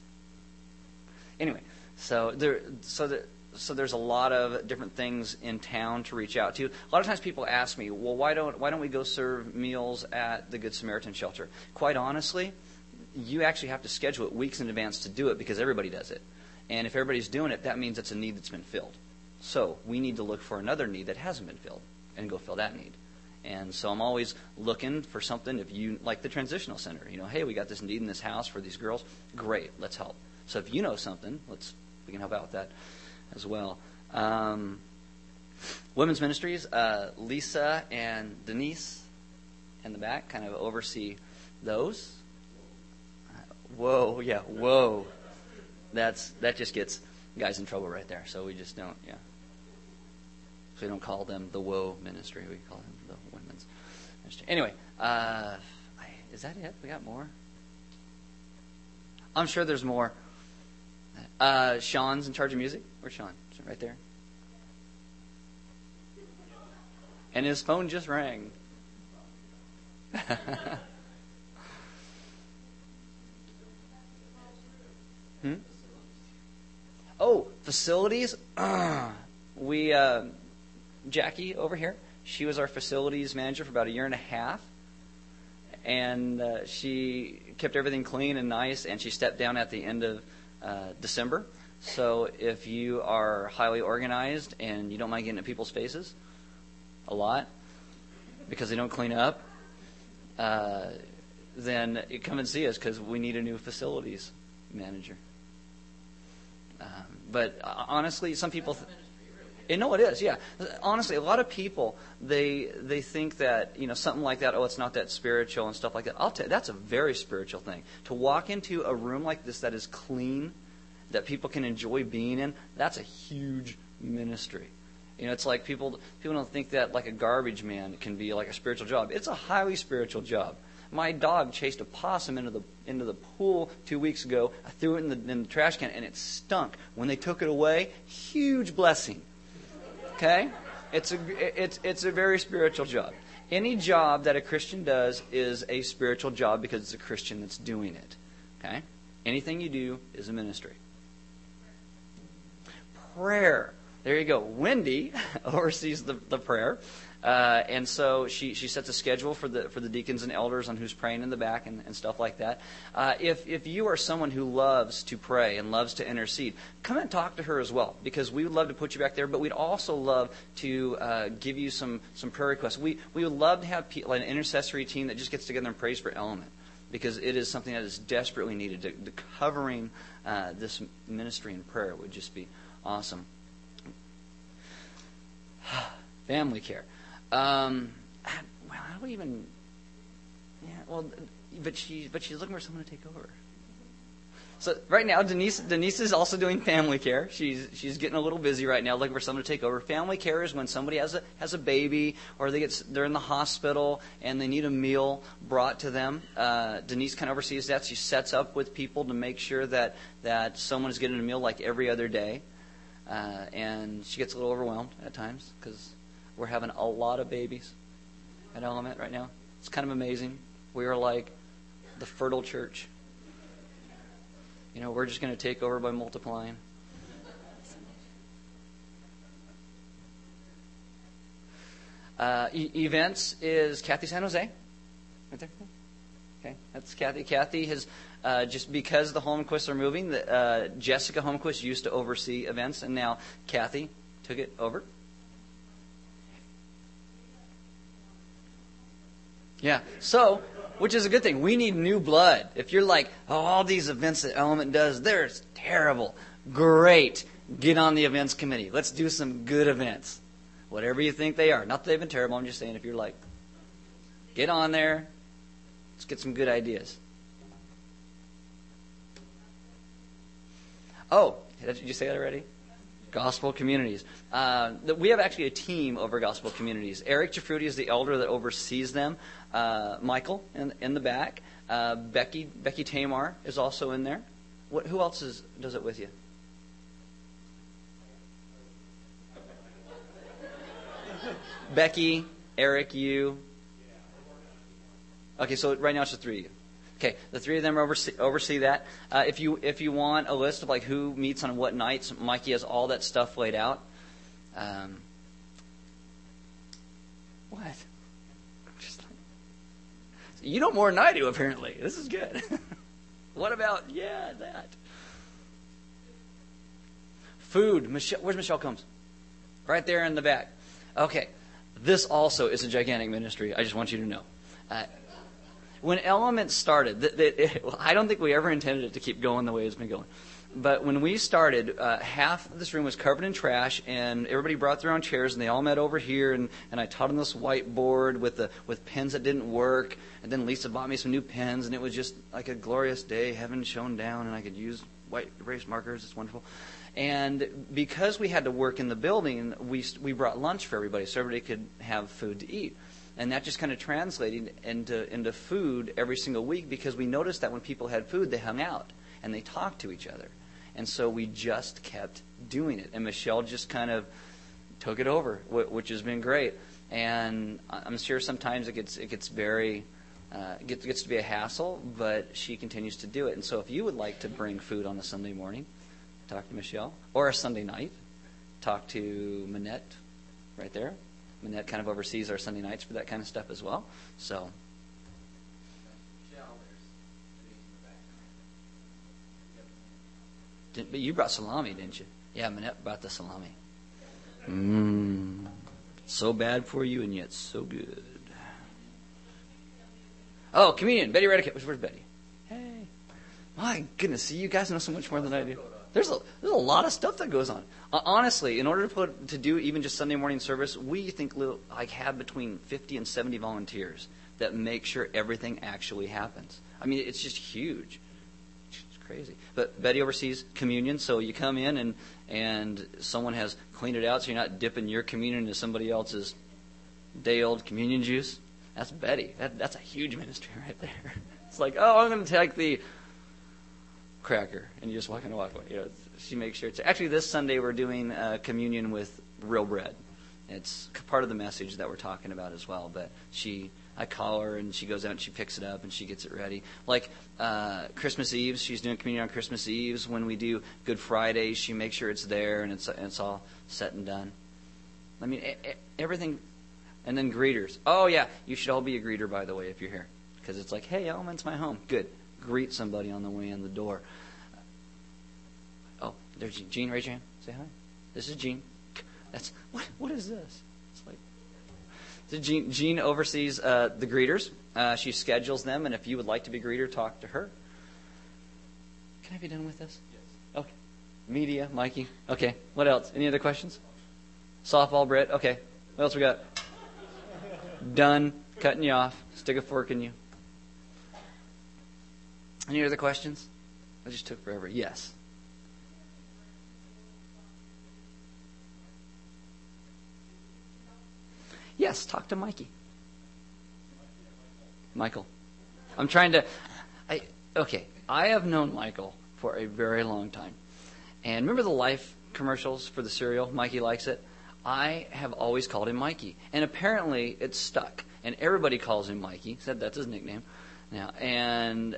[SPEAKER 1] anyway so there so that so there's a lot of different things in town to reach out to. A lot of times people ask me, well, why don't why don't we go serve meals at the Good Samaritan shelter? Quite honestly, you actually have to schedule it weeks in advance to do it because everybody does it. And if everybody's doing it, that means it's a need that's been filled. So we need to look for another need that hasn't been filled and go fill that need. And so I'm always looking for something. If you like the transitional center, you know, hey, we got this need in this house for these girls. Great, let's help. So if you know something, let's we can help out with that as well. Um, women's ministries, uh, Lisa and Denise in the back kind of oversee those. Whoa, yeah, whoa. That's that just gets guys in trouble right there. So we just don't, yeah. So we don't call them the woe ministry. We call them the Anyway, uh, is that it? We got more. I'm sure there's more. Uh, Sean's in charge of music. Where's Sean? Right there. And his phone just rang. Hmm? Oh, facilities. we uh, Jackie over here. She was our facilities manager for about a year and a half, and uh, she kept everything clean and nice. And she stepped down at the end of uh, December. So if you are highly organized and you don't mind getting in people's faces a lot because they don't clean up, uh, then come and see us because we need a new facilities manager. Um, but uh, honestly, some people. Th- you know it is, yeah. Honestly, a lot of people they they think that you know something like that. Oh, it's not that spiritual and stuff like that. I'll tell you, that's a very spiritual thing. To walk into a room like this that is clean, that people can enjoy being in, that's a huge ministry. You know, it's like people people don't think that like a garbage man can be like a spiritual job. It's a highly spiritual job. My dog chased a possum into the into the pool two weeks ago. I threw it in the, in the trash can, and it stunk. When they took it away, huge blessing. Okay, it's a it's it's a very spiritual job. Any job that a Christian does is a spiritual job because it's a Christian that's doing it. Okay, anything you do is a ministry. Prayer. There you go. Wendy oversees the, the prayer. Uh, and so she, she sets a schedule for the for the deacons and elders on who's praying in the back and, and stuff like that. Uh, if if you are someone who loves to pray and loves to intercede, come and talk to her as well because we would love to put you back there. But we'd also love to uh, give you some some prayer requests. We we would love to have people, an intercessory team that just gets together and prays for Element because it is something that is desperately needed. The covering uh, this ministry in prayer would just be awesome. Family care. Um, well, how do we even? Yeah, well, but she, but she's looking for someone to take over. So right now, Denise, Denise is also doing family care. She's she's getting a little busy right now, looking for someone to take over. Family care is when somebody has a has a baby or they get they're in the hospital and they need a meal brought to them. Uh, Denise kind of oversees that. She sets up with people to make sure that that someone is getting a meal like every other day, uh, and she gets a little overwhelmed at times because we're having a lot of babies at Element right now. It's kind of amazing. We are like the fertile church. You know, we're just going to take over by multiplying. Uh, e- events is Kathy San Jose. Right there. Okay, that's Kathy. Kathy has uh, just because the Holmquists are moving. The, uh, Jessica Holmquist used to oversee events, and now Kathy took it over. Yeah. So, which is a good thing. We need new blood. If you're like, oh, all these events that Element does, they're terrible. Great. Get on the events committee. Let's do some good events. Whatever you think they are. Not that they've been terrible. I'm just saying if you're like, get on there. Let's get some good ideas. Oh, did you say that already? Gospel communities. Uh, we have actually a team over gospel communities. Eric Jafruti is the elder that oversees them. Uh, Michael in, in the back. Uh, Becky Becky Tamar is also in there. What, who else is, does it with you? Becky, Eric, you. Okay, so right now it's the three of you. Okay, the three of them oversee, oversee that. Uh, if you if you want a list of like who meets on what nights, Mikey has all that stuff laid out. Um, what? You know more than I do, apparently. This is good. what about yeah that? Food. Michelle, where's Michelle Combs? Right there in the back. Okay, this also is a gigantic ministry. I just want you to know. Uh, when Element started, it, I don't think we ever intended it to keep going the way it's been going. But when we started, uh, half of this room was covered in trash, and everybody brought their own chairs, and they all met over here, and, and I taught on this whiteboard with the with pens that didn't work, and then Lisa bought me some new pens, and it was just like a glorious day, heaven shone down, and I could use white erase markers. It's wonderful. And because we had to work in the building, we we brought lunch for everybody, so everybody could have food to eat and that just kind of translated into into food every single week because we noticed that when people had food, they hung out and they talked to each other, and so we just kept doing it. And Michelle just kind of took it over, which has been great. And I'm sure sometimes it gets it gets very uh, gets, gets to be a hassle, but she continues to do it. And so if you would like to bring food on a Sunday morning, talk to Michelle, or a Sunday night, talk to Manette right there. Manette kind of oversees our Sunday nights for that kind of stuff as well. So. Didn't, but you brought salami, didn't you? Yeah, Manette brought the salami. Mmm. So bad for you and yet so good. Oh, communion. Betty Redick. Where's Betty? Hey. My goodness, you guys know so much more than I do. There's a, there's a lot of stuff that goes on. Uh, honestly, in order to put to do even just Sunday morning service, we think like have between 50 and 70 volunteers that make sure everything actually happens. I mean, it's just huge. It's crazy. But Betty oversees communion, so you come in and and someone has cleaned it out, so you're not dipping your communion into somebody else's day old communion juice. That's Betty. That, that's a huge ministry right there. It's like, oh, I'm going to take the cracker, and you just walk in and walk away. You know, she makes sure it's actually this Sunday we're doing uh, communion with real bread. It's part of the message that we're talking about as well. But she, I call her and she goes out and she picks it up and she gets it ready. Like uh, Christmas Eve, she's doing communion on Christmas Eves. When we do Good Friday, she makes sure it's there and it's and it's all set and done. I mean, everything. And then greeters. Oh, yeah, you should all be a greeter, by the way, if you're here. Because it's like, hey, Element's my home. Good. Greet somebody on the way in the door. Oh, there's Jean. Raise your hand. Say hi. This is Jean. That's what? What is this? It's like so Jean, Jean oversees uh, the greeters. Uh, she schedules them, and if you would like to be a greeter, talk to her. Can I be done with this? Yes. Okay. Media, Mikey. Okay. What else? Any other questions? Softball, Brett. Okay. What else we got? Done. Cutting you off. Stick a fork in you. Any other questions? I just took forever. Yes. Yes, talk to Mikey. Michael. I'm trying to. I okay. I have known Michael for a very long time, and remember the Life commercials for the cereal. Mikey likes it. I have always called him Mikey, and apparently it's stuck, and everybody calls him Mikey. Said that's his nickname now, and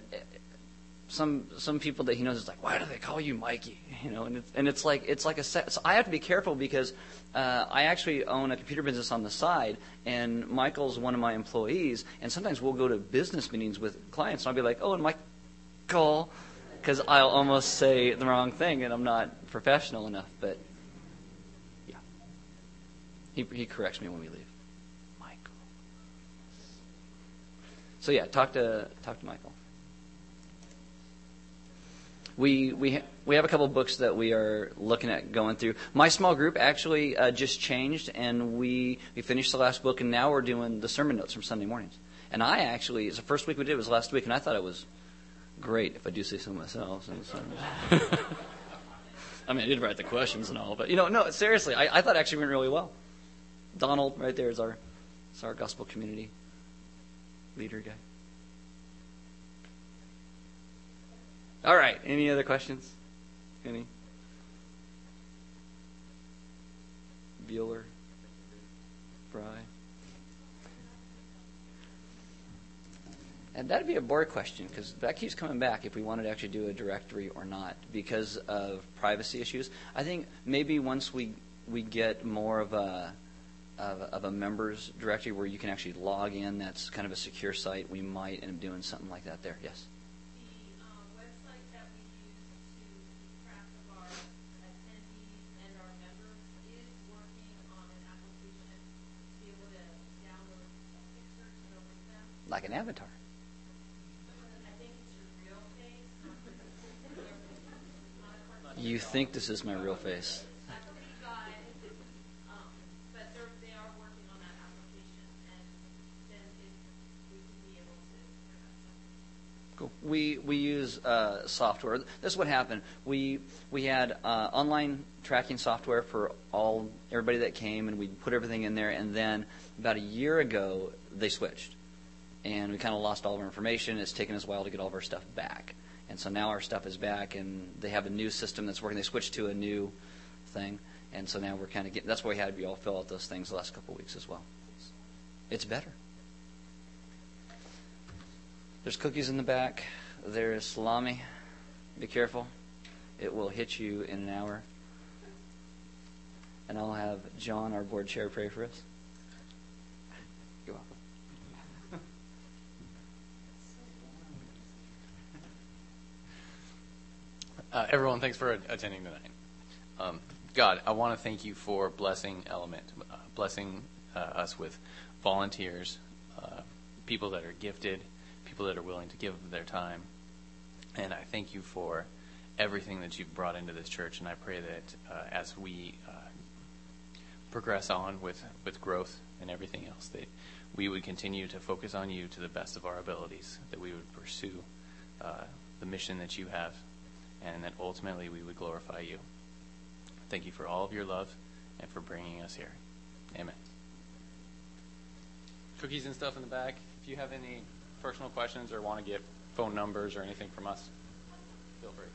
[SPEAKER 1] some some people that he knows is like, why do they call you Mikey? You know, and it's, and it's like it's like a set. So I have to be careful because uh, I actually own a computer business on the side, and Michael's one of my employees, and sometimes we'll go to business meetings with clients, and I'll be like, oh, and Michael, because I'll almost say the wrong thing, and I'm not professional enough. But yeah, he he corrects me when we leave. Michael. So yeah, talk to talk to Michael we we ha- we have a couple books that we are looking at going through. My small group actually uh, just changed, and we we finished the last book, and now we're doing the sermon notes from Sunday mornings. And I actually, it's the first week we did was last week, and I thought it was great, if I do say so myself. I mean, I did write the questions and all, but you know, no, seriously, I, I thought actually went really well. Donald, right there, is our is our gospel community leader guy. All right. Any other questions? Any? Bueller? Fry? And that'd be a board question because that keeps coming back if we wanted to actually do a directory or not because of privacy issues. I think maybe once we we get more of a of, of a members directory where you can actually log in, that's kind of a secure site. We might end up doing something like that there. Yes. Like an avatar. You think this is my real face? Cool. We we use uh, software. This is what happened. We we had uh, online tracking software for all everybody that came, and we put everything in there. And then about a year ago, they switched and we kind of lost all of our information. It's taken us a while to get all of our stuff back. And so now our stuff is back, and they have a new system that's working. They switched to a new thing, and so now we're kind of getting. That's why we had you all fill out those things the last couple of weeks as well. It's better. There's cookies in the back. There's salami. Be careful; it will hit you in an hour. And I'll have John, our board chair, pray for us.
[SPEAKER 2] Uh, everyone, thanks for attending tonight. Um, God, I want to thank you for blessing Element, uh, blessing uh, us with volunteers, uh, people that are gifted, people that are willing to give their time. And I thank you for everything that you've brought into this church. And I pray that uh, as we uh, progress on with, with growth and everything else, that we would continue to focus on you to the best of our abilities, that we would pursue the mission that you have and that ultimately we would glorify you. Thank you for all of your love and for bringing us here. Amen. Cookies and stuff in the back. If you have any personal questions or want to get phone numbers or anything from us, feel free.